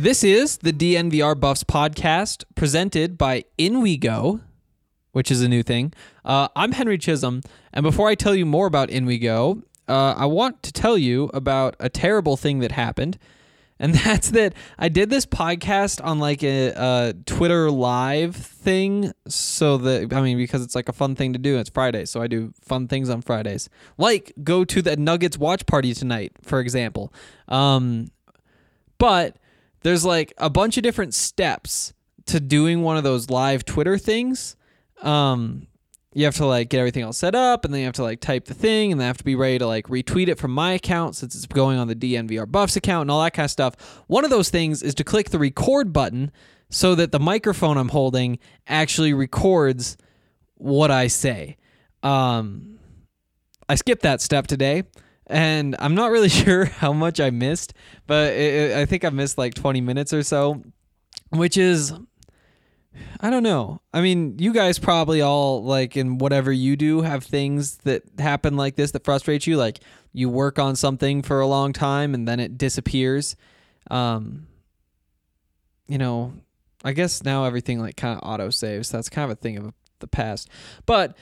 This is the DNVR Buffs podcast presented by In We Go, which is a new thing. Uh, I'm Henry Chisholm, and before I tell you more about In We Go, uh, I want to tell you about a terrible thing that happened. And that's that I did this podcast on like a, a Twitter live thing. So that, I mean, because it's like a fun thing to do. It's Friday. So I do fun things on Fridays. Like go to the Nuggets watch party tonight, for example. Um, but there's like a bunch of different steps to doing one of those live Twitter things. Um, you have to like get everything all set up and then you have to like type the thing and then have to be ready to like retweet it from my account since it's going on the DNVR Buffs account and all that kind of stuff. One of those things is to click the record button so that the microphone I'm holding actually records what I say. Um, I skipped that step today, and I'm not really sure how much I missed, but it, I think I missed like 20 minutes or so, which is, I don't know. I mean, you guys probably all like in whatever you do have things that happen like this that frustrate you. Like you work on something for a long time and then it disappears. Um, you know, I guess now everything like kind of auto saves. That's kind of a thing of the past, but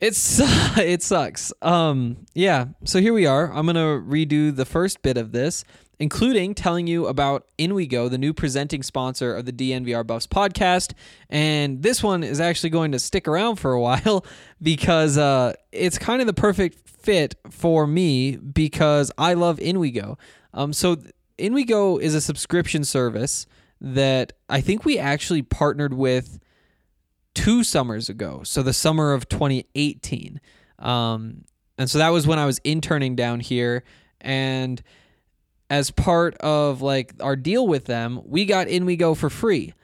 it's it sucks. Um, yeah. So here we are. I'm gonna redo the first bit of this, including telling you about In We Go, the new presenting sponsor of the DNVR Buffs podcast. And this one is actually going to stick around for a while because uh, it's kind of the perfect fit for me because I love In We Go. Um, so In We Go is a subscription service that I think we actually partnered with two summers ago. So the summer of 2018. Um, and so that was when I was interning down here. And as part of like our deal with them, we got in we go for free.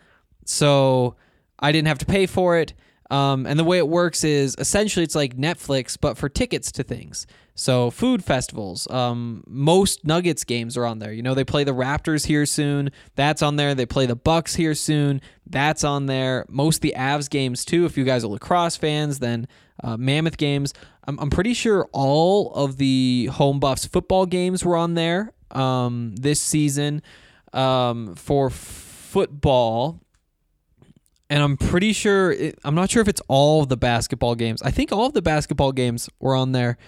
So I didn't have to pay for it. Um, and the way it works is essentially it's like Netflix, but for tickets to things. So food festivals. Um, most Nuggets games are on there. You know they play the Raptors here soon. That's on there. They play the Bucks here soon. That's on there. Most the Avs games too. If you guys are lacrosse fans, then uh, Mammoth games. I'm, I'm pretty sure all of the home Buffs football games were on there um, this season. Um, for football, and I'm pretty sure it, I'm not sure if it's all of the basketball games. I think all of the basketball games were on there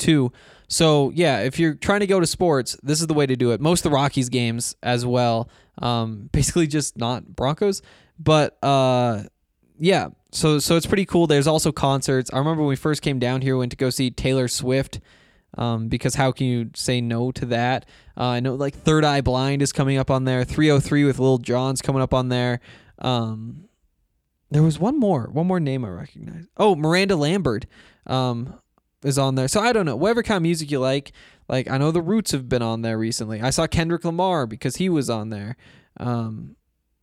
too. So yeah, if you're trying to go to sports, this is the way to do it. Most of the Rockies games as well. Um, basically just not Broncos, but uh, yeah. So so it's pretty cool. There's also concerts. I remember when we first came down here, we went to go see Taylor Swift. Um, because how can you say no to that? Uh, I know like Third Eye Blind is coming up on there. 303 with Lil Jon's coming up on there. Um, there was one more, one more name I recognize. Oh, Miranda Lambert um, is on there. So I don't know, whatever kind of music you like. Like I know the Roots have been on there recently. I saw Kendrick Lamar because he was on there. Um,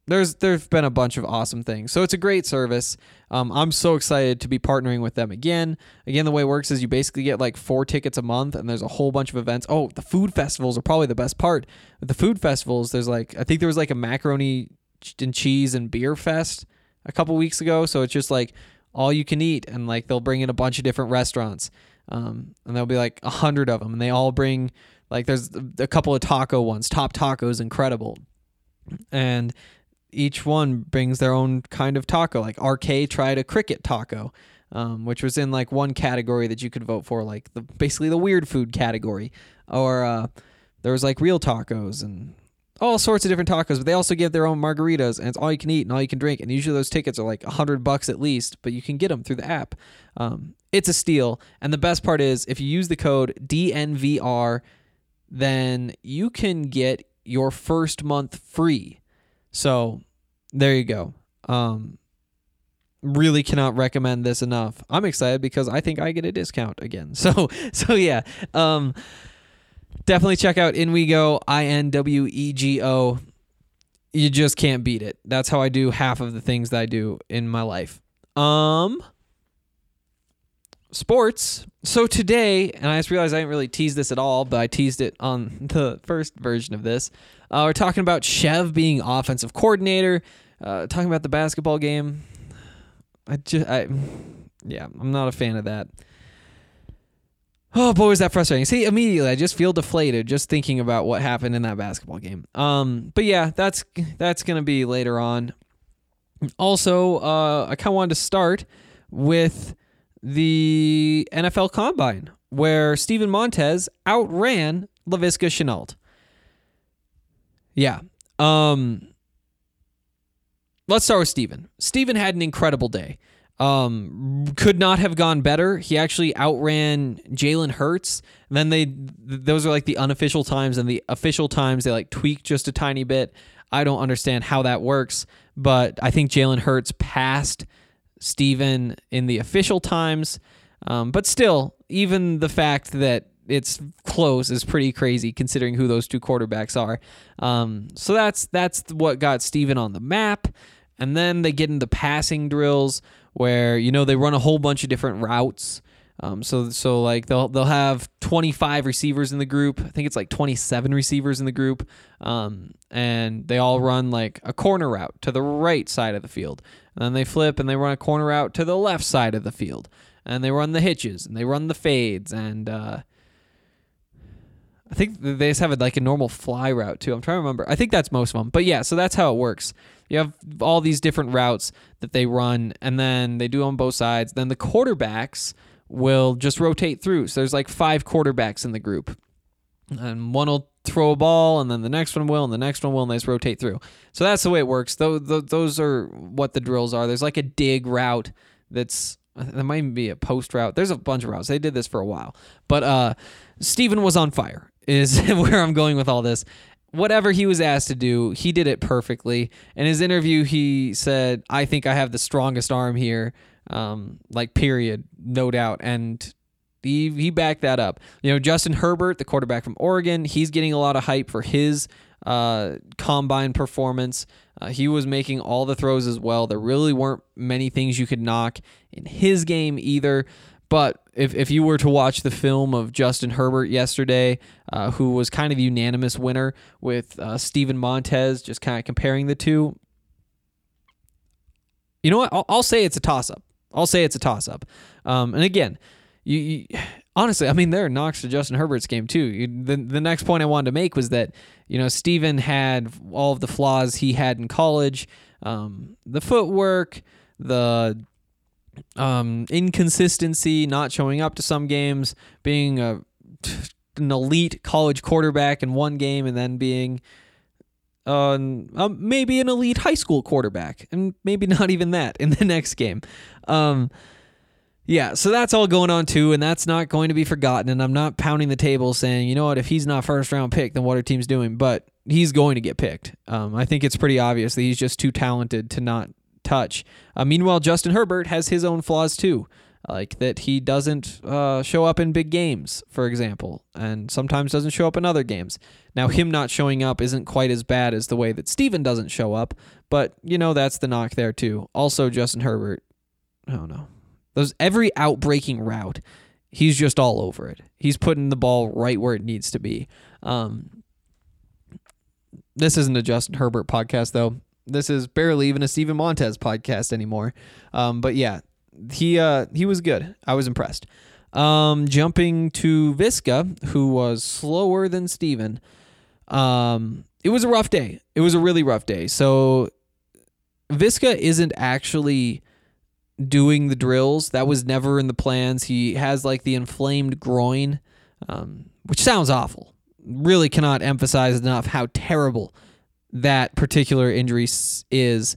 there's there've been a bunch of awesome things. So it's a great service. Um, I'm so excited to be partnering with them again. Again, the way it works is you basically get like four tickets a month, and there's a whole bunch of events. Oh, the food festivals are probably the best part. The food festivals, there's like I think there was like a macaroni and cheese and beer fest a couple weeks ago. So it's just like all you can eat, and like they'll bring in a bunch of different restaurants, um, and there'll be like a hundred of them, and they all bring like there's a couple of taco ones. Top Taco is incredible, and each one brings their own kind of taco. Like RK tried a cricket taco, um, which was in like one category that you could vote for, like the basically the weird food category. Or uh, there was like real tacos and all sorts of different tacos, but they also give their own margaritas and it's all you can eat and all you can drink. And usually those tickets are like a hundred bucks at least, but you can get them through the app. Um, it's a steal. And the best part is if you use the code DNVR, then you can get your first month free. So there you go. Um, really cannot recommend this enough. I'm excited because I think I get a discount again. So so yeah. Um, definitely check out InWeGo, I N W E G O. You just can't beat it. That's how I do half of the things that I do in my life. Um sports. So today, and I just realized I didn't really tease this at all, but I teased it on the first version of this. Uh, we're talking about Chev being offensive coordinator. Uh, talking about the basketball game. I just, I, yeah, I'm not a fan of that. Oh boy, was that frustrating. See, immediately I just feel deflated just thinking about what happened in that basketball game. Um, but yeah, that's that's gonna be later on. Also, uh, I kind of wanted to start with the NFL Combine, where Steven Montez outran Laviska Shenault. Yeah. Um, let's start with Steven. Steven had an incredible day. Um, could not have gone better. He actually outran Jalen Hurts. then they, those are like the unofficial times, and the official times they like tweak just a tiny bit. I don't understand how that works, but I think Jalen Hurts passed Steven in the official times. Um, but still, even the fact that it's close is pretty crazy considering who those two quarterbacks are. Um, so that's that's what got Steven on the map. And then they get into passing drills where you know they run a whole bunch of different routes. Um, so so like they'll they'll have 25 receivers in the group. I think it's like 27 receivers in the group, um, and they all run like a corner route to the right side of the field. And then they flip and they run a corner route to the left side of the field. And they run the hitches and they run the fades and uh, I think they just have like a normal fly route too. I'm trying to remember. I think that's most of them. But yeah, so that's how it works. You have all these different routes that they run, and then they do on both sides. Then the quarterbacks will just rotate through. So there's like five quarterbacks in the group, and one will throw a ball, and then the next one will, and the next one will, and they just rotate through. So that's the way it works. Those are what the drills are. There's like a dig route that's there might be a post route. There's a bunch of routes. They did this for a while, but uh, Steven was on fire is where I'm going with all this. Whatever he was asked to do, he did it perfectly. In his interview, he said, "I think I have the strongest arm here." Um, like period, no doubt, and he he backed that up. You know, Justin Herbert, the quarterback from Oregon, he's getting a lot of hype for his uh, combine performance. Uh, he was making all the throws as well. There really weren't many things you could knock in his game either. But if, if you were to watch the film of Justin Herbert yesterday, uh, who was kind of unanimous winner with uh, Steven Montez, just kind of comparing the two, you know what? I'll, I'll say it's a toss up. I'll say it's a toss up. Um, and again, you, you, honestly, I mean, there are knocks to Justin Herbert's game too. You, the the next point I wanted to make was that you know Steven had all of the flaws he had in college, um, the footwork, the um, inconsistency, not showing up to some games, being a an elite college quarterback in one game, and then being uh, maybe an elite high school quarterback, and maybe not even that in the next game. Um, yeah, so that's all going on too, and that's not going to be forgotten. And I'm not pounding the table saying, you know what, if he's not first round pick, then what are teams doing? But he's going to get picked. Um, I think it's pretty obvious that he's just too talented to not touch. Uh, meanwhile, Justin Herbert has his own flaws too. like that he doesn't uh, show up in big games, for example, and sometimes doesn't show up in other games. Now, him not showing up isn't quite as bad as the way that Steven doesn't show up, but you know that's the knock there too. Also, Justin Herbert, don't know, those every outbreaking route, he's just all over it. He's putting the ball right where it needs to be. Um, this isn't a Justin Herbert podcast though. This is barely even a Steven Montez podcast anymore. Um, but yeah, he uh, he was good. I was impressed. Um, jumping to Visca, who was slower than Steven. Um, it was a rough day. It was a really rough day. So Visca isn't actually doing the drills. That was never in the plans. He has like the inflamed groin, um, which sounds awful. Really cannot emphasize enough how terrible that particular injury is.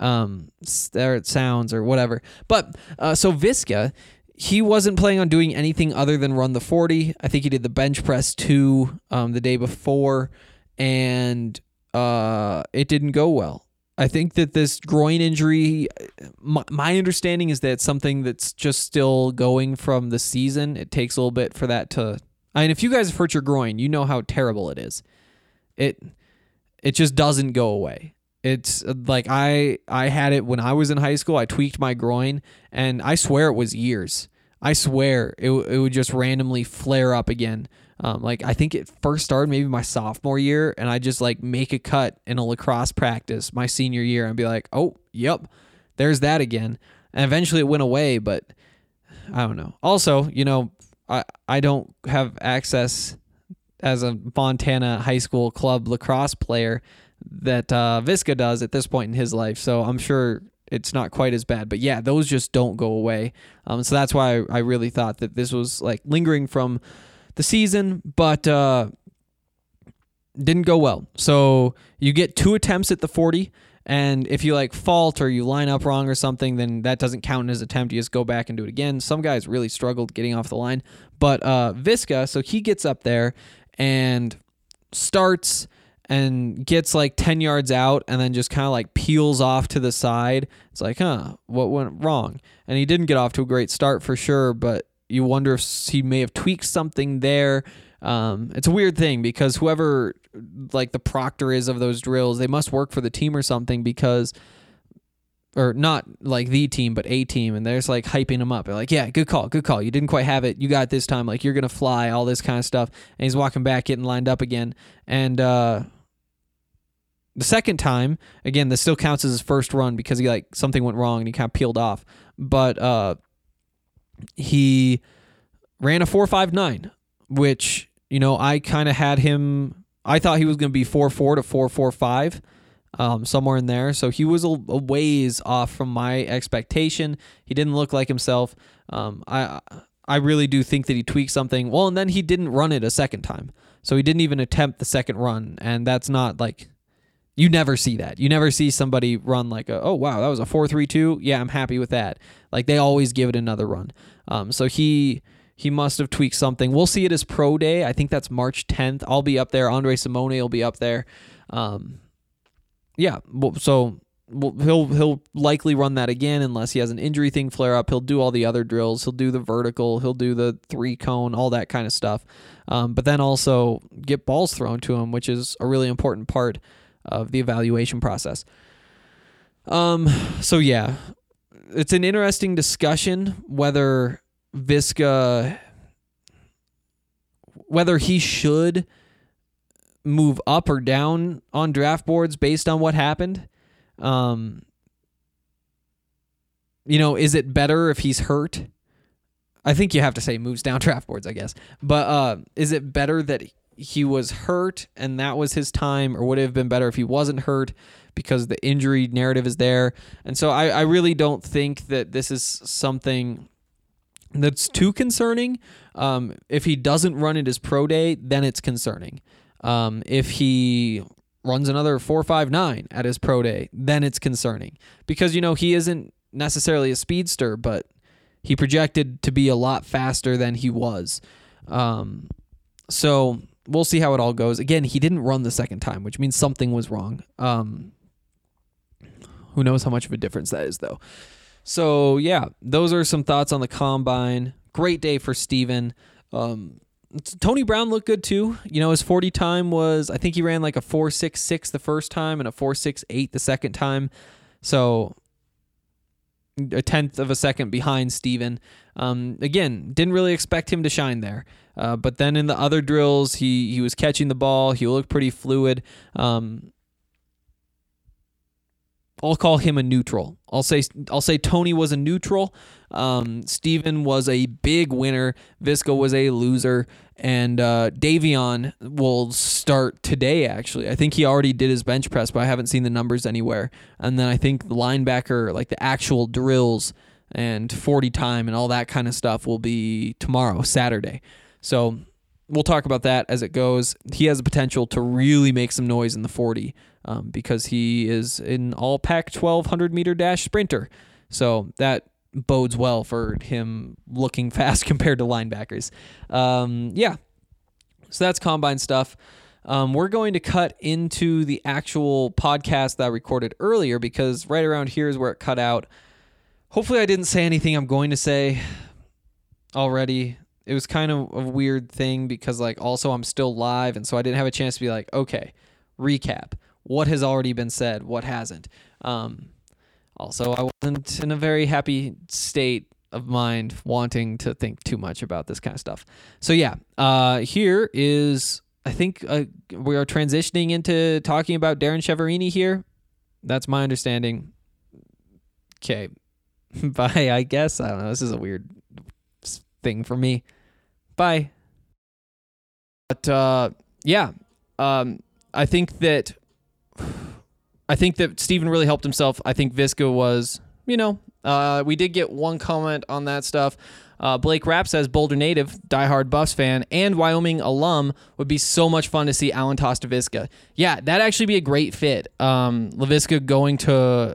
Um, there it sounds or whatever. But uh, so Visca, he wasn't planning on doing anything other than run the 40. I think he did the bench press two um, the day before, and uh, it didn't go well. I think that this groin injury, my, my understanding is that it's something that's just still going from the season. It takes a little bit for that to. I mean, if you guys have hurt your groin, you know how terrible it is. It it just doesn't go away. It's uh, like I I had it when I was in high school. I tweaked my groin, and I swear it was years. I swear it it would just randomly flare up again. Um, like I think it first started maybe my sophomore year, and I just like make a cut in a lacrosse practice my senior year, and be like, oh, yep, there's that again. And eventually it went away, but I don't know. Also, you know, I I don't have access as a Montana high school club lacrosse player that uh, Visca does at this point in his life. So I'm sure it's not quite as bad. But yeah, those just don't go away. Um, so that's why I, I really thought that this was like lingering from the season, but uh, didn't go well. So you get two attempts at the 40. And if you like fault or you line up wrong or something, then that doesn't count as attempt. You just go back and do it again. Some guys really struggled getting off the line, but uh, Visca, so he gets up there and starts and gets like 10 yards out and then just kind of like peels off to the side. It's like, huh, what went wrong? And he didn't get off to a great start for sure, but you wonder if he may have tweaked something there. Um, it's a weird thing because whoever like the proctor is of those drills, they must work for the team or something because or not like the team, but a team, and they're like hyping him up. They're like, "Yeah, good call, good call. You didn't quite have it. You got it this time. Like you're gonna fly. All this kind of stuff." And he's walking back, getting lined up again, and uh, the second time, again, this still counts as his first run because he like something went wrong and he kind of peeled off. But uh, he ran a four five nine, which you know I kind of had him. I thought he was to be four four to four four five, um, somewhere in there. So he was a, ways off from my expectation. He didn't look like himself. Um, I I really do think that he tweaked something. Well, and then he didn't run it a second time, so he didn't even attempt the second run, and that's not like you never see that. You never see somebody run like a, oh wow, that was a four three two. Yeah, I'm happy with that. Like they always give it another run. Um, so he he must have tweaked something. We'll see it as pro day. I think that's March 10th. I'll be up there. Andre Simone will be up there. Um, yeah. So he'll he'll likely run that again unless he has an injury thing flare up. He'll do all the other drills. He'll do the vertical. He'll do the three cone, all that kind of stuff. Um, but then also get balls thrown to him, which is a really important part of the evaluation process. Um. So yeah, it's an interesting discussion whether Visca whether he should move up or down on draft boards based on what happened. Um, you know, is it better if he's hurt? I think you have to say moves down draft boards, I guess. But uh, is it better that he was hurt and that was his time, or would it have been better if he wasn't hurt because the injury narrative is there? And so I, I really don't think that this is something that's too concerning. Um, if he doesn't run it as pro day, then it's concerning. Um, if he runs another four five nine at his pro day, then it's concerning because you know he isn't necessarily a speedster, but he projected to be a lot faster than he was. Um, so we'll see how it all goes. Again, he didn't run the second time, which means something was wrong. Um, who knows how much of a difference that is, though. So yeah, those are some thoughts on the combine. Great day for Steven. Um, Tony Brown looked good too. You know, his 40 time was I think he ran like a 4.66 the first time and a 4.68 the second time. So a tenth of a second behind Steven. Um, again, didn't really expect him to shine there. Uh, but then in the other drills, he he was catching the ball. He looked pretty fluid. Um, I'll call him a neutral. I'll say I'll say Tony was a neutral. Um, Steven was a big winner. Visca was a loser, and uh, Davion will start today. Actually, I think he already did his bench press, but I haven't seen the numbers anywhere. And then I think the linebacker, like the actual drills and forty time and all that kind of stuff, will be tomorrow, Saturday. So we'll talk about that as it goes. He has the potential to really make some noise in the 40 um, because he is an all Pac 1200 meter dash sprinter. So that bodes well for him looking fast compared to linebackers. Um, yeah. So that's combine stuff. Um, we're going to cut into the actual podcast that I recorded earlier because right around here is where it cut out. Hopefully, I didn't say anything I'm going to say already it was kind of a weird thing because like also I'm still live and so I didn't have a chance to be like, okay, recap. What has already been said? What hasn't? Um, also, I wasn't in a very happy state of mind wanting to think too much about this kind of stuff. So yeah, uh, here is I think uh, we are transitioning into talking about Darrin Chiaverini here. That's my understanding. Okay, bye. I guess I don't know. This is a weird thing for me. Bye. But uh, yeah, um, I think that I think that Steven really helped himself. I think Visca was, you know, uh, we did get one comment on that stuff. Uh, Blake Rapp says Boulder native, diehard Buffs fan, and Wyoming alum would be so much fun to see Allen Tostavisca. Yeah, that'd actually be a great fit. Um, Laviska going to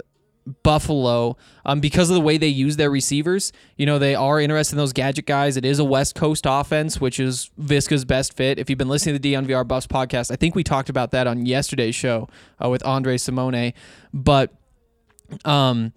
Buffalo um, because of the way they use their receivers. You know, they are interested in those gadget guys. It is a West Coast offense, which is Visca's best fit. If you've been listening to the DNVR Buffs podcast, I think we talked about that on yesterday's show uh, with Andre Simone. But, um,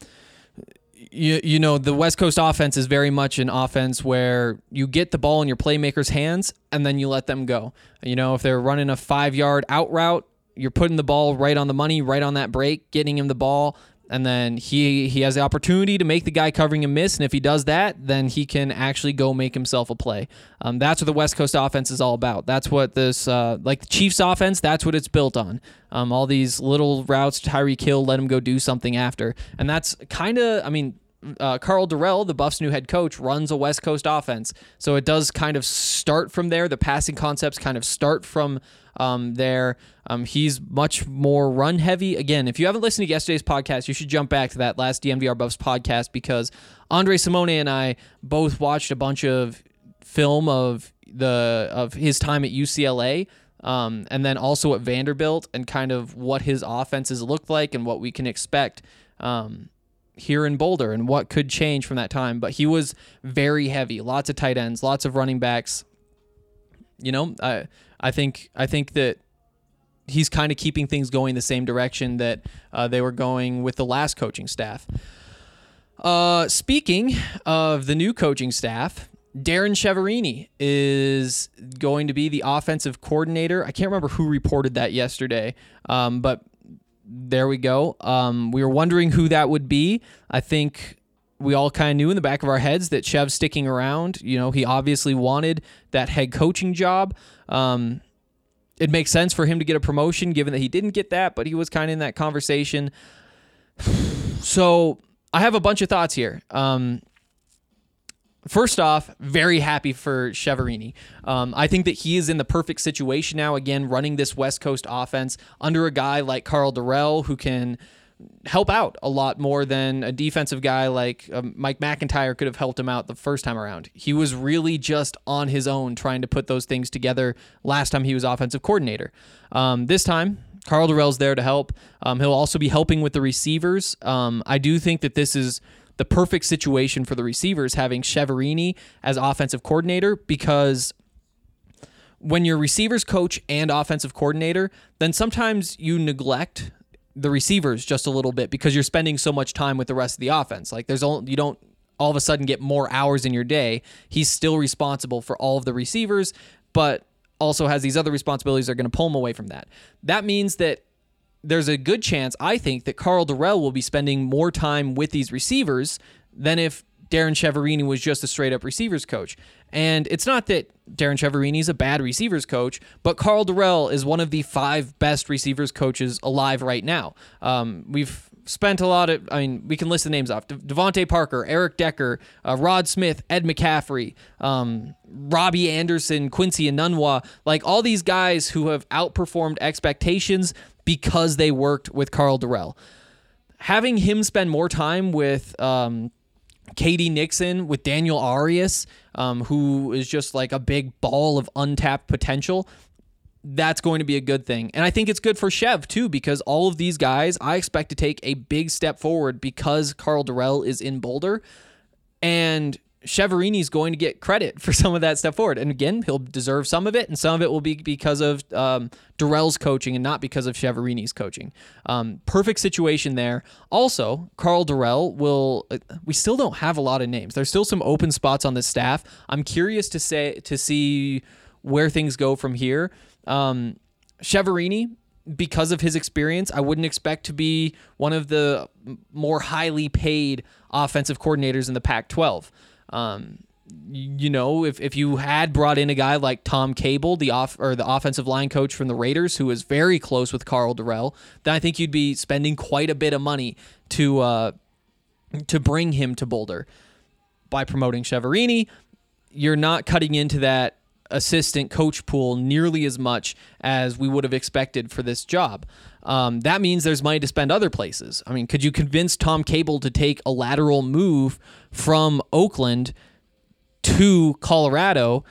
you, you know, the West Coast offense is very much an offense where you get the ball in your playmakers' hands and then you let them go. You know, if they're running a five yard out route, you're putting the ball right on the money, right on that break, getting him the ball, and then he he has the opportunity to make the guy covering him miss. And if he does that, then he can actually go make himself a play. Um, that's what the West Coast offense is all about. That's what this uh, like the Chiefs offense. That's what it's built on. Um, all these little routes, Tyreek Hill, let him go do something after, and that's kind of I mean. Uh, Karl Dorrell, the Buffs' new head coach, runs a West Coast offense, so it does kind of start from there. The passing concepts kind of start from um, there. Um, he's much more run heavy. Again, if you haven't listened to yesterday's podcast, you should jump back to that last DNVR Buffs podcast because Andre Simone and I both watched a bunch of film of the of his time at UCLA. Um, and then also at Vanderbilt and kind of what his offenses looked like and what we can expect um, here in Boulder and what could change from that time. But he was very heavy, lots of tight ends, lots of running backs. You know, I I think I think that he's kind of keeping things going the same direction that uh, they were going with the last coaching staff. Uh, speaking of the new coaching staff, Darrin Chiaverini is going to be the offensive coordinator. I can't remember who reported that yesterday, um, but there we go. Um, we were wondering who that would be. I think we all kind of knew in the back of our heads that Chev's sticking around. You know, he obviously wanted that head coaching job. Um, it makes sense for him to get a promotion given that he didn't get that, but he was kind of in that conversation. So I have a bunch of thoughts here. Um, First off, very happy for Chiaverini. Um, I think that he is in the perfect situation now, again, running this West Coast offense under a guy like Karl Dorrell who can help out a lot more than a defensive guy like um, Mike MacIntyre could have helped him out the first time around. He was really just on his own trying to put those things together last time he was offensive coordinator. Um, this time, Karl Dorrell's there to help. Um, he'll also be helping with the receivers. Um, I do think that this is the perfect situation for the receivers having Chiaverini as offensive coordinator because when you're receivers coach and offensive coordinator, then sometimes you neglect the receivers just a little bit because you're spending so much time with the rest of the offense. Like there's only you don't all of a sudden get more hours in your day. He's still responsible for all of the receivers, but also has these other responsibilities that are going to pull him away from that. That means that there's a good chance, I think, that Karl Dorrell will be spending more time with these receivers than if Darrin Chiaverini was just a straight up receivers coach. And it's not that Darrin Chiaverini is a bad receivers coach, but Karl Dorrell is one of the five best receivers coaches alive right now. Um, we've spent a lot of, I mean, we can list the names off De- DeVante Parker, Eric Decker, uh, Rod Smith, Ed McCaffrey, um, Robbie Anderson, Quincy and Enunwa, like all these guys who have outperformed expectations because they worked with Karl Dorrell. Having him spend more time with, um, K.D. Nixon with Daniel Arias, um, who is just like a big ball of untapped potential. That's going to be a good thing. And I think it's good for Chev too, because all of these guys I expect to take a big step forward because Karl Dorrell is in Boulder. And Chiaverini is going to get credit for some of that step forward. And again, he'll deserve some of it, and some of it will be because of um, Dorrell's coaching and not because of Chiaverini's coaching. Um, perfect situation there. Also, Karl Dorrell will. uh, We still don't have a lot of names. There's still some open spots on the staff. I'm curious to say to see where things go from here. Um, Chiaverini, because of his experience, I wouldn't expect to be one of the more highly paid offensive coordinators in the Pac 12. Um, you know, if, if you had brought in a guy like Tom Cable, the off or the offensive line coach from the Raiders, who is very close with Karl Dorrell, then I think you'd be spending quite a bit of money to uh, to bring him to Boulder. By promoting Chiaverini, you're not cutting into that assistant coach pool nearly as much as we would have expected for this job. Um, that means there's money to spend other places. I mean, could you convince Tom Cable to take a lateral move from Oakland to Colorado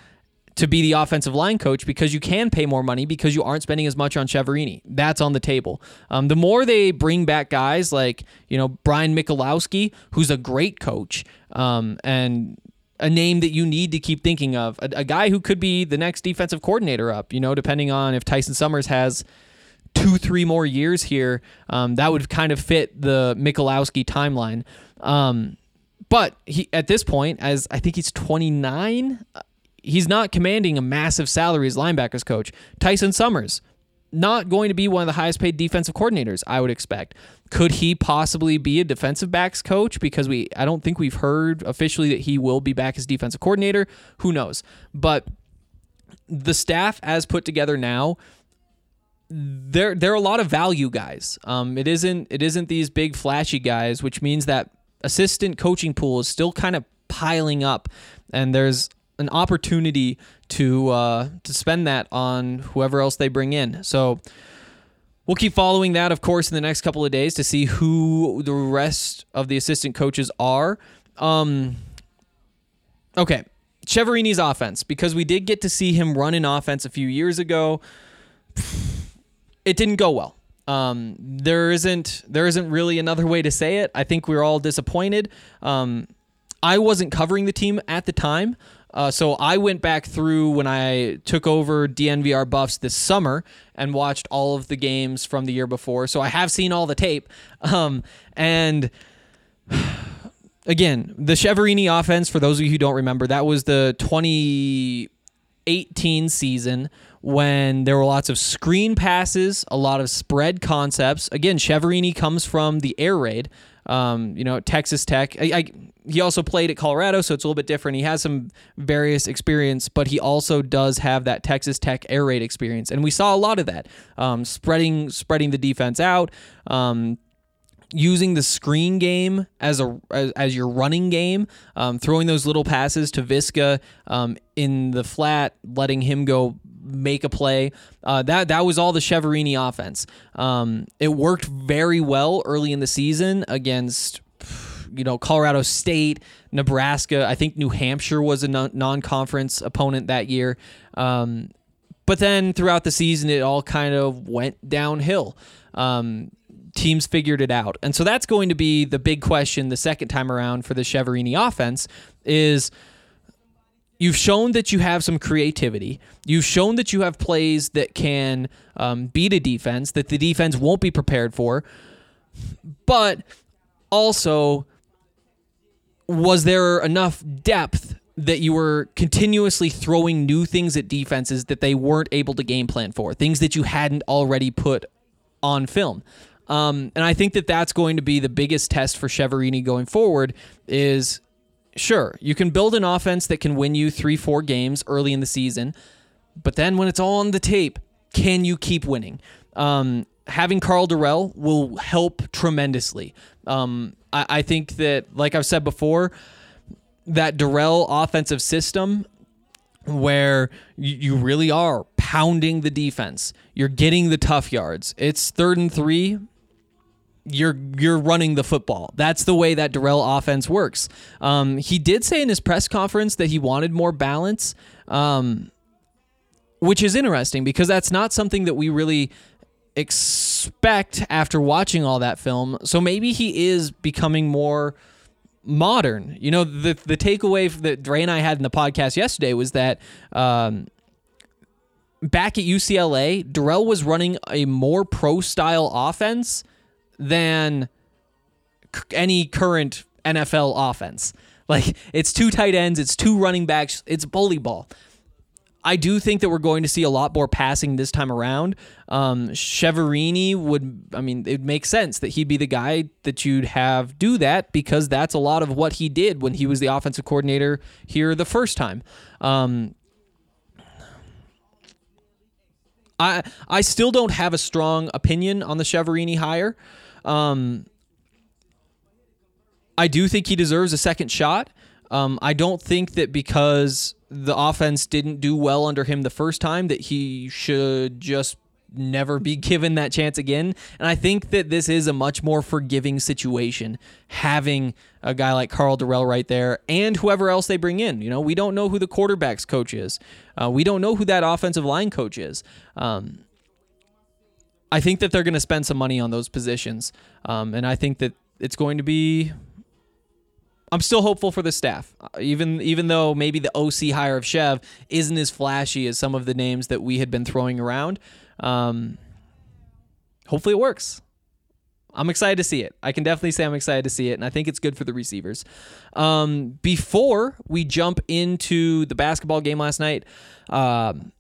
to be the offensive line coach because you can pay more money because you aren't spending as much on Chiaverini. That's on the table. Um, the more they bring back guys like you know Brian Michalowski, who's a great coach, um, and a name that you need to keep thinking of, a, a guy who could be the next defensive coordinator up. You know, depending on if Tyson Summers has two, three more years here, um, that would kind of fit the Michalowski timeline. Um, but he at this point, as I think he's 29, uh, he's not commanding a massive salary as linebackers coach. Tyson Summers, not going to be one of the highest paid defensive coordinators, I would expect. Could he possibly be a defensive backs coach? Because we I don't think we've heard officially that he will be back as defensive coordinator. Who knows? But the staff as put together now, there there are a lot of value guys. Um, it isn't it isn't these big flashy guys, which means that assistant coaching pool is still kind of piling up, and there's an opportunity to uh, to spend that on whoever else they bring in. So we'll keep following that, of course, in the next couple of days to see who the rest of the assistant coaches are. Um, okay, Chiaverini's offense because we did get to see him run an offense a few years ago it didn't go well. Um, there isn't there isn't really another way to say it. I think we are all disappointed. Um, I wasn't covering the team at the time, uh, so I went back through when I took over DNVR Buffs this summer and watched all of the games from the year before. So I have seen all the tape, um, and again, the Chiaverini offense. For those of you who don't remember, that was the 2018 season when there were lots of screen passes, a lot of spread concepts. Again, Chiaverini comes from the air raid. Um, you know, Texas Tech. I, I, he also played at Colorado, so it's a little bit different. He has some various experience, but he also does have that Texas Tech air raid experience, and we saw a lot of that. Um, spreading, spreading the defense out. Um, using the screen game as a as, as your running game, um, throwing those little passes to Visca um, in the flat, letting him go make a play. Uh, that that was all the Chiaverini offense. Um, it worked very well early in the season against you know Colorado State, Nebraska. I think New Hampshire was a non- non-conference opponent that year. Um, but then throughout the season, it all kind of went downhill. Um, teams figured it out, and so that's going to be the big question the second time around for the Chiaverini offense is you've shown that you have some creativity. You've shown that you have plays that can um, beat a defense that the defense won't be prepared for. But also, was there enough depth that you were continuously throwing new things at defenses that they weren't able to game plan for, things that you hadn't already put on film? Um, and I think that that's going to be the biggest test for Chiaverini going forward. Is sure you can build an offense that can win you three, four games early in the season, but then when it's all on the tape, can you keep winning? Um, having Karl Dorrell will help tremendously. Um, I, I think that, like I've said before, that Dorrell offensive system where you, you really are pounding the defense. You're getting the tough yards. It's third and three. You're you're running the football. That's the way that Dorrell offense works. Um, he did say in his press conference that he wanted more balance, um, which is interesting because that's not something that we really expect after watching all that film. So maybe he is becoming more modern. You know, the the takeaway that Dre and I had in the podcast yesterday was that um, back at UCLA, Dorrell was running a more pro style offense than any current NFL offense. Like it's two tight ends, it's two running backs, it's bully ball. I do think that we're going to see a lot more passing this time around. Um, Chiaverini would, I mean, it makes sense that he'd be the guy that you'd have do that because that's a lot of what he did when he was the offensive coordinator here the first time. Um, I I still don't have a strong opinion on the Chiaverini hire. Um, I do think he deserves a second shot. Um, I don't think that because the offense didn't do well under him the first time that he should just never be given that chance again. And I think that this is a much more forgiving situation having a guy like Karl Dorrell right there and whoever else they bring in. You know, we don't know who the quarterbacks coach is. Uh, we don't know who that offensive line coach is. Um, I think that they're going to spend some money on those positions. Um, and I think that it's going to be I'm still hopeful for the staff, Uh, even even though maybe the OC hire of Chev isn't as flashy as some of the names that we had been throwing around. Um, hopefully, it works. I'm excited to see it. I can definitely say I'm excited to see it, and I think it's good for the receivers. Um, before we jump into the basketball game last night, um,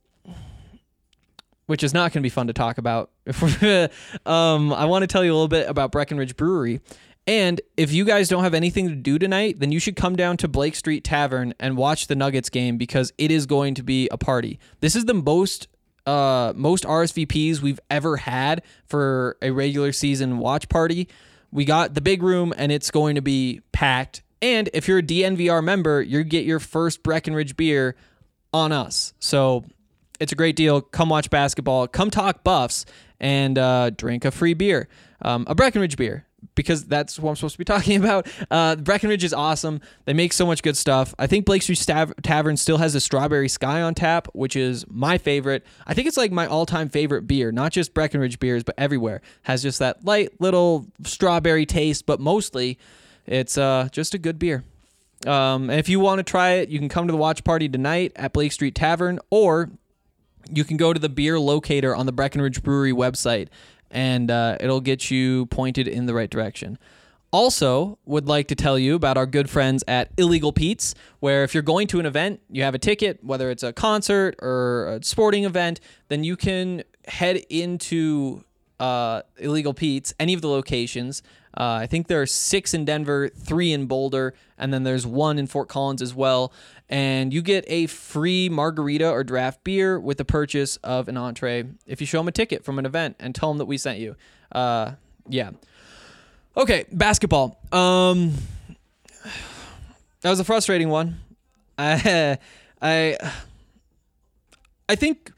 which is not going to be fun to talk about. um, I want to tell you a little bit about Breckenridge Brewery. And if you guys don't have anything to do tonight, then you should come down to Blake Street Tavern and watch the Nuggets game because it is going to be a party. This is the most uh, most RSVPs we've ever had for a regular season watch party. We got the big room and it's going to be packed. And if you're a DNVR member, you get your first Breckenridge beer on us. So it's a great deal. Come watch basketball. Come talk buffs and uh, drink a free beer, um, a Breckenridge beer, because that's what I'm supposed to be talking about. Uh, Breckenridge is awesome. They make so much good stuff. I think Blake Street Stav- Tavern still has a Strawberry Sky on tap, which is my favorite. I think it's like my all-time favorite beer, not just Breckenridge beers, but everywhere has just that light little strawberry taste, but mostly it's uh, just a good beer. Um, and if you want to try it, you can come to the watch party tonight at Blake Street Tavern, or you can go to the beer locator on the Breckenridge Brewery website, and uh, it'll get you pointed in the right direction. Also, would like to tell you about our good friends at Illegal Pete's, where if you're going to an event, you have a ticket, whether it's a concert or a sporting event, then you can head into uh, Illegal Pete's, any of the locations. Uh, I think there are six in Denver, three in Boulder, and then there's one in Fort Collins as well. And you get a free margarita or draft beer with the purchase of an entree if you show them a ticket from an event and tell them that we sent you. Uh, yeah. Okay, basketball. Um, that was a frustrating one. I, I, I think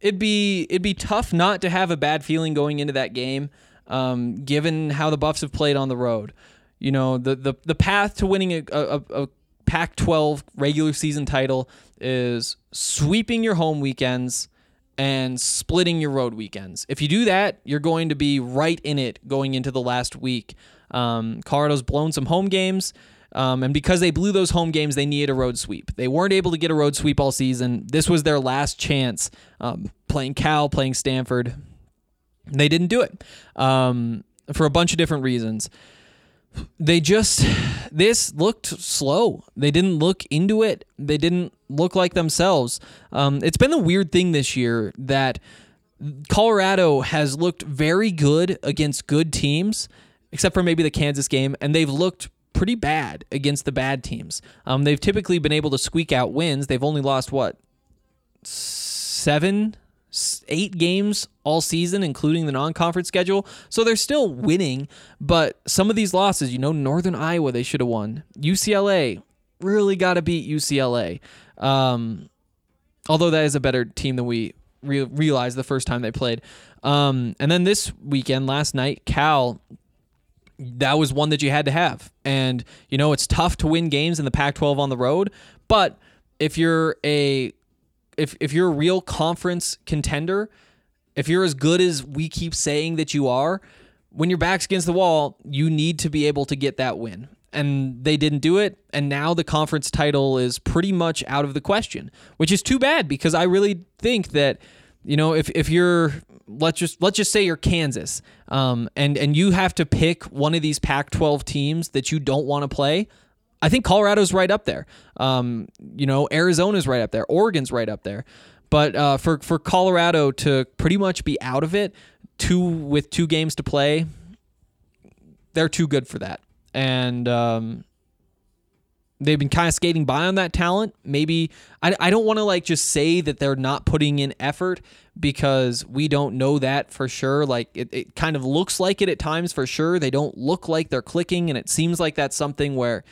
it'd be it'd be tough not to have a bad feeling going into that game, um, given how the Buffs have played on the road. You know, the the, the path to winning a, a, a Pac-12 regular season title is sweeping your home weekends and splitting your road weekends. If you do that, you're going to be right in it going into the last week. Um, Colorado's blown some home games. Um, and because they blew those home games, they needed a road sweep. They weren't able to get a road sweep all season. This was their last chance um, playing Cal, playing Stanford. They didn't do it um, for a bunch of different reasons. They just, this looked slow. They didn't look into it. They didn't look like themselves. Um, it's been the weird thing this year that Colorado has looked very good against good teams, except for maybe the Kansas game, and they've looked pretty bad against the bad teams. Um, they've typically been able to squeak out wins. They've only lost what seven, eight games all season, including the non-conference schedule. So they're still winning, but some of these losses, you know, Northern Iowa they should have won. UCLA really got to beat UCLA. Um, although that is a better team than we re- realized the first time they played. Um, and then this weekend, last night, Cal, that was one that you had to have. And, you know, it's tough to win games in the Pac 12 on the road, but if you're a if if you're a real conference contender, if you're as good as we keep saying that you are, when your back's against the wall, you need to be able to get that win. And they didn't do it, and now the conference title is pretty much out of the question, which is too bad because I really think that you know if if you're let's just let's just say you're Kansas, um, and and you have to pick one of these Pac-12 teams that you don't want to play. I think Colorado's right up there. Um, you know, Arizona's right up there. Oregon's right up there. But uh, for for Colorado to pretty much be out of it, two with two games to play, they're too good for that. And um, they've been kind of skating by on that talent. Maybe I, I don't want to like just say that they're not putting in effort because we don't know that for sure. Like it, it kind of looks like it at times for sure. They don't look like they're clicking, and it seems like that's something where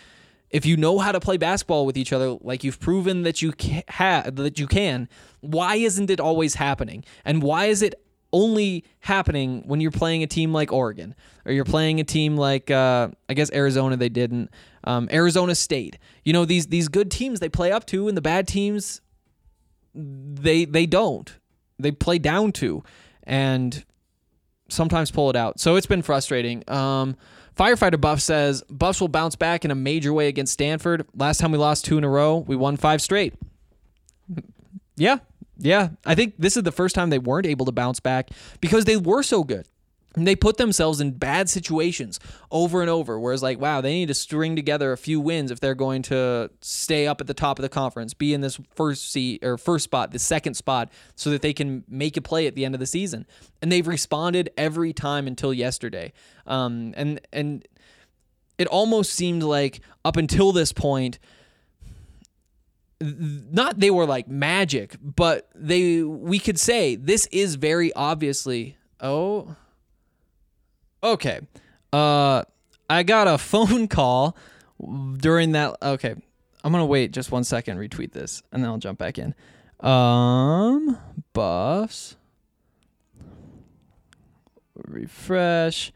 if you know how to play basketball with each other, like you've proven that you ca- ha- that you can, why isn't it always happening? And why is it only happening when you're playing a team like Oregon or you're playing a team like uh, I guess Arizona? They didn't. Um, Arizona State. You know these these good teams they play up to, and the bad teams they they don't. They play down to, and sometimes pull it out. So it's been frustrating. Um, Firefighter Buff says Buffs will bounce back in a major way against Stanford. Last time we lost two in a row, we won five straight. Yeah, yeah. I think this is the first time they weren't able to bounce back because they were so good. And they put themselves in bad situations over and over. Whereas, like, wow, they need to string together a few wins if they're going to stay up at the top of the conference, be in this first seat or first spot, the second spot, so that they can make a play at the end of the season. And they've responded every time until yesterday. Um, and and it almost seemed like up until this point, not they were like magic, but they we could say this is very obviously oh okay. Uh I got a phone call during that okay. I'm gonna wait just one second, retweet this, and then I'll jump back in. Um buffs. Refresh.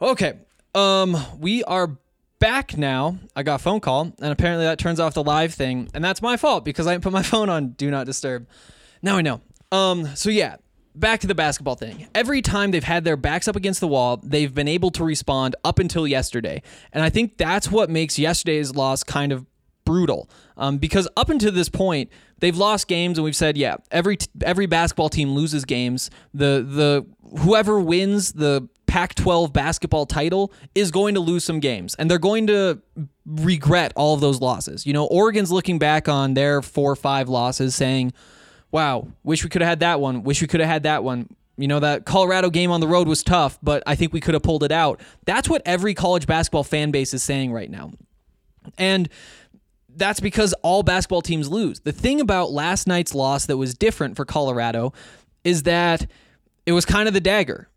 Okay. Um we are back now. I got a phone call, and apparently that turns off the live thing, and that's my fault because I didn't put my phone on do not disturb. Now I know. Um, so yeah, back to the basketball thing. Every time they've had their backs up against the wall, they've been able to respond up until yesterday, and I think that's what makes yesterday's loss kind of brutal. Um, because up until this point, they've lost games, and we've said, yeah, every t- every basketball team loses games. The the whoever wins the Pac-12 basketball title is going to lose some games, and they're going to regret all of those losses. You know, Oregon's looking back on their four or five losses, saying, "Wow, wish we could have had that one. Wish we could have had that one." You know, that Colorado game on the road was tough, but I think we could have pulled it out. That's what every college basketball fan base is saying right now. And that's because all basketball teams lose. The thing about last night's loss that was different for Colorado is that it was kind of the dagger.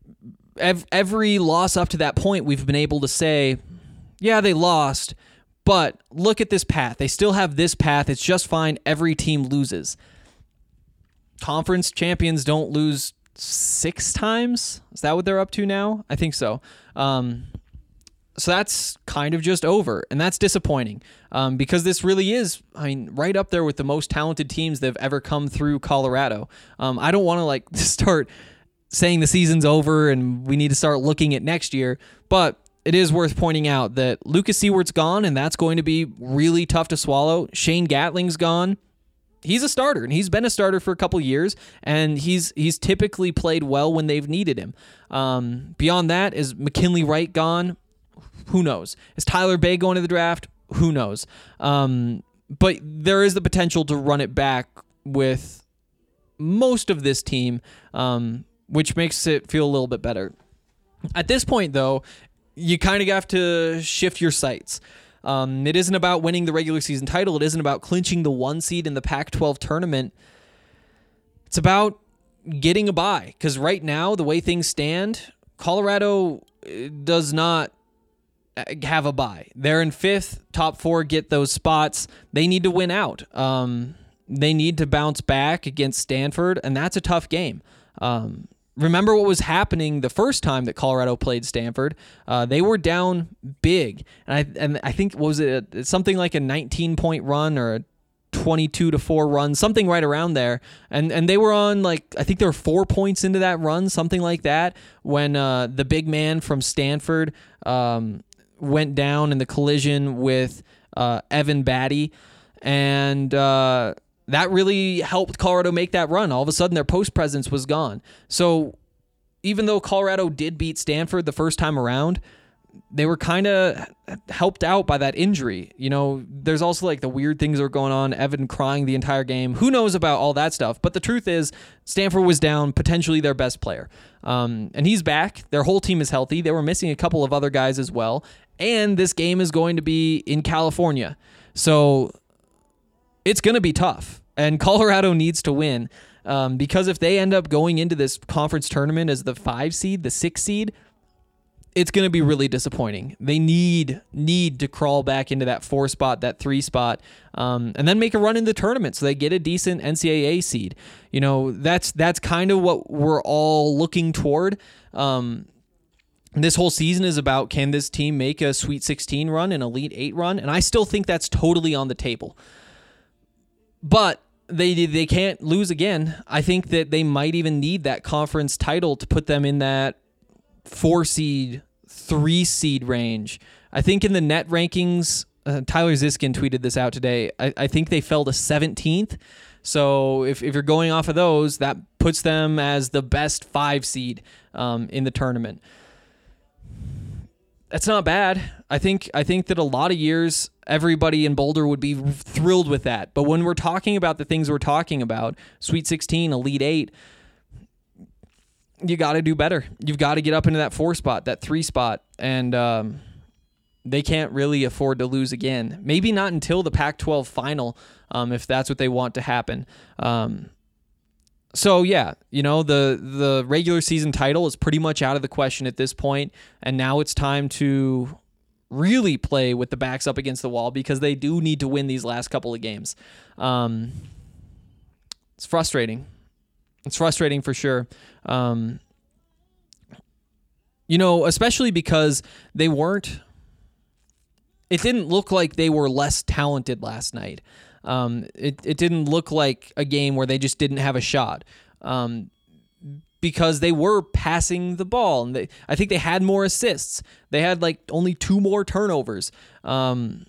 Every loss up to that point, we've been able to say, yeah, they lost, but look at this path. They still have this path. It's just fine. Every team loses. Conference champions don't lose six times. Is that what they're up to now? I think so. Um, so that's kind of just over, and that's disappointing um, because this really is, I mean, right up there with the most talented teams that have ever come through Colorado. Um, I don't want to like start saying the season's over and we need to start looking at next year, but it is worth pointing out that Lucas Siewert's gone, and that's going to be really tough to swallow. Shane Gatling's gone. He's a starter, and he's been a starter for a couple years, and he's he's typically played well when they've needed him. Um, beyond that, is McKinley Wright gone? Who knows? Is Tyler Bey going to the draft? Who knows? Um, but there is the potential to run it back with most of this team, um, which makes it feel a little bit better. At this point, though, you kind of have to shift your sights. Um, it isn't about winning the regular season title. It isn't about clinching the one seed in the Pac 12 tournament. It's about getting a bye. Because right now, the way things stand, Colorado uh, does not uh, have a bye. They're in fifth, top four get those spots. They need to win out. Um, they need to bounce back against Stanford, and that's a tough game. Um, remember what was happening the first time that Colorado played Stanford? Uh, they were down big, and I and I think was it something like a 19 point run or a 22 to 4 run, something right around there. And and they were on like I think they were 4 points into that run, something like that, when uh, the big man from Stanford um, went down in the collision with uh, Evan Battey and uh, that really helped Colorado make that run. All of a sudden their post presence was gone. So even though Colorado did beat Stanford the first time around, they were kind of helped out by that injury. You know, there's also like the weird things that are going on, Evan crying the entire game. Who knows about all that stuff? But the truth is, Stanford was down potentially their best player. Um, and he's back. Their whole team is healthy. They were missing a couple of other guys as well. And this game is going to be in California. So it's going to be tough. And Colorado needs to win. Um, because if they end up going into this conference tournament as the five seed, the six seed, it's going to be really disappointing. They need need to crawl back into that four spot, that three spot, um, and then make a run in the tournament so they get a decent NCAA seed. You know, that's that's kind of what we're all looking toward. Um, this whole season is about can this team make a Sweet 16 run, an Elite Eight run, and I still think that's totally on the table. But they they can't lose again. I think that they might even need that conference title to put them in that four seed, three seed range. I think in the net rankings, uh, Tyler Ziskin tweeted this out today. I, I think they fell to 17th. So if, if you're going off of those, that puts them as the best five seed um, in the tournament. That's not bad. I think I think that a lot of years everybody in Boulder would be thrilled with that. But when we're talking about the things we're talking about, Sweet 16, Elite 8, you got to do better. You've got to get up into that four spot, that three spot, and um, they can't really afford to lose again. Maybe not until the Pac-12 final, um, if that's what they want to happen. Um, so yeah, you know the the regular season title is pretty much out of the question at this point, and now it's time to really play with the backs up against the wall because they do need to win these last couple of games. Um, it's frustrating. It's frustrating for sure. Um, you know, especially because they weren't. It didn't look like they were less talented last night. Um, it it didn't look like a game where they just didn't have a shot. Um, because they were passing the ball and they, I think they had more assists. They had like only two more turnovers. Um,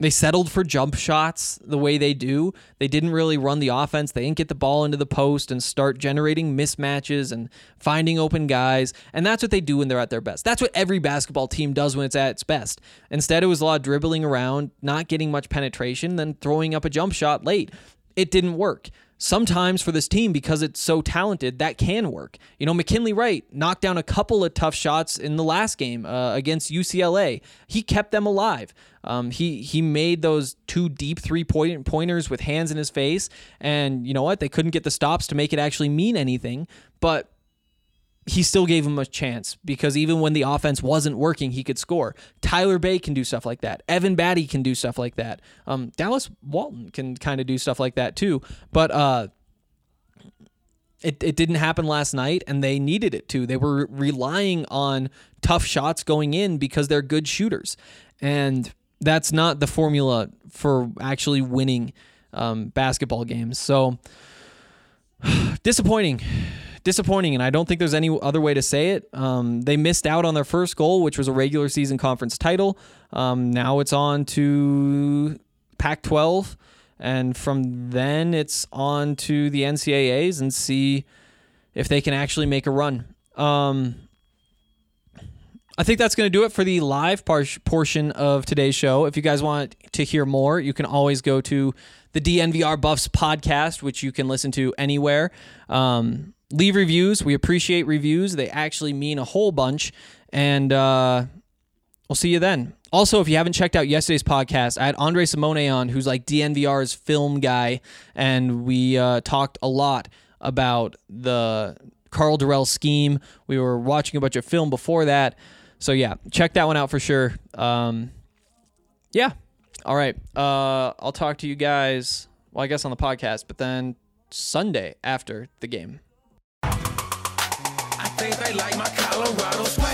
they settled for jump shots the way they do. They didn't really run the offense. They didn't get the ball into the post and start generating mismatches and finding open guys. And that's what they do when they're at their best. That's what every basketball team does when it's at its best. Instead, it was a lot of dribbling around, not getting much penetration, then throwing up a jump shot late. It didn't work sometimes for this team because it's so talented that can work. You know mckinley wright knocked down a couple of tough shots in the last game uh, against ucla he kept them alive. Um, he he made those two deep three point pointers with hands in his face. And you know what? They couldn't get the stops to make it actually mean anything. But he still gave him a chance because even when the offense wasn't working, he could score. Tyler Bey can do stuff like that. Evan Battey can do stuff like that. Um, Dallas Walton can kind of do stuff like that too. But uh, it, it didn't happen last night, and they needed it to. They were relying on tough shots going in because they're good shooters. And that's not the formula for actually winning um, basketball games. So disappointing disappointing, and I don't think there's any other way to say it. Um, they missed out on their first goal, which was a regular season conference title. Um, now it's on to Pac 12, and from then it's on to the NCAAs and see if they can actually make a run. Um, I think that's going to do it for the live par- portion of today's show. If you guys want to hear more, you can always go to the DNVR Buffs podcast, which you can listen to anywhere. Um, leave reviews. We appreciate reviews, they actually mean a whole bunch. And uh, we'll see you then. Also, if you haven't checked out yesterday's podcast, I had Andre Simone on, who's like DNVR's film guy, and we uh, talked a lot about the Karl Dorrell scheme. We were watching a bunch of film before that. So yeah, check that one out for sure. Um, yeah. All right. Uh, I'll talk to you guys. Well, I guess on the podcast, but then Sunday after the game. They like my Colorado swag.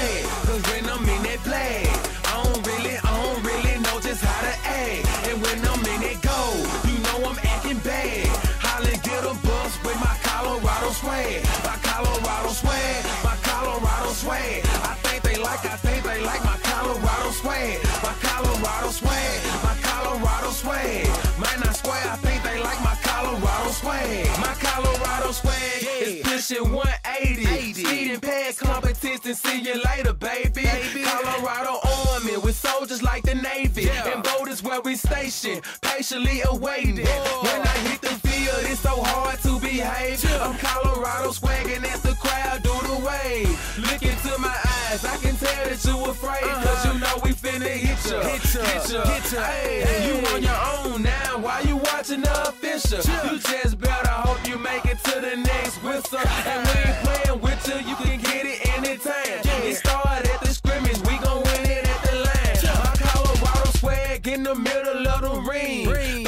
Swag is pushing 180. Speeding past competition, see you later, baby. baby. Colorado Army with soldiers like the Navy. And boat is where we stationed, patiently awaiting. When I hit the field, it's so hard to behave. I'm Colorado swagging as the crowd do the wave. Look into my eyes, I can tell that you afraid. Cause you know we finna hit ya. Hit ya, hit ya, hit ya. Hey, you on your own now, why you watching the official? You just better hope you make it to the next whistle. And we ain't playing with you, you can get it anytime. It started at the scrimmage, we gon' win it at the line. My Colorado swag in the middle of the ring.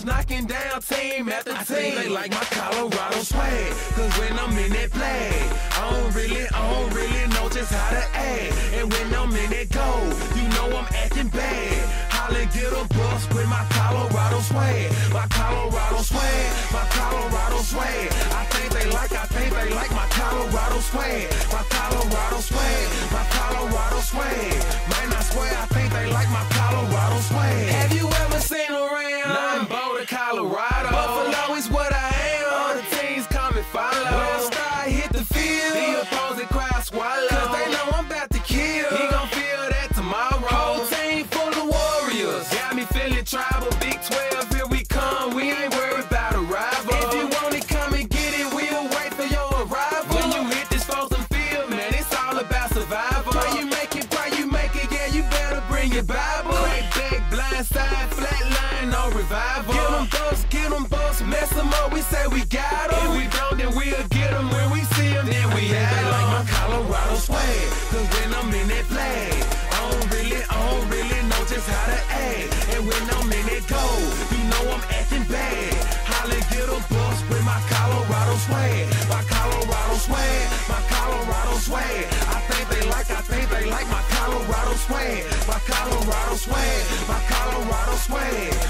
Throwing knocking down team after team. They like my Colorado swag. Cause when I'm in that play, I don't really, I don't really know just how to act. And when I'm in that goal, you know I'm acting bad. Holly get a bus with my Colorado swag. My Colorado swag, my Colorado swag. I think they like, I think they like my Colorado swag. My Colorado swag, my Colorado swag. Man, I swear I think they like my Colorado swag. Have you ever seen around? Nothing Boulder, Colorado. Buffalo is what revival. Get them bucks, get them bucks, mess them up. We say we got them. If we don't, then we'll get them. When we see them, then we have them. like my Colorado swag. Cause when I'm in that flag, I don't really, I don't really know just how to act. And when I'm in that goal, you know I'm acting bad. Holly get a bus with my Colorado swag. My Colorado swag, my Colorado swag. I think they like, I think they like my Colorado swag. My Colorado swag, my Colorado swag.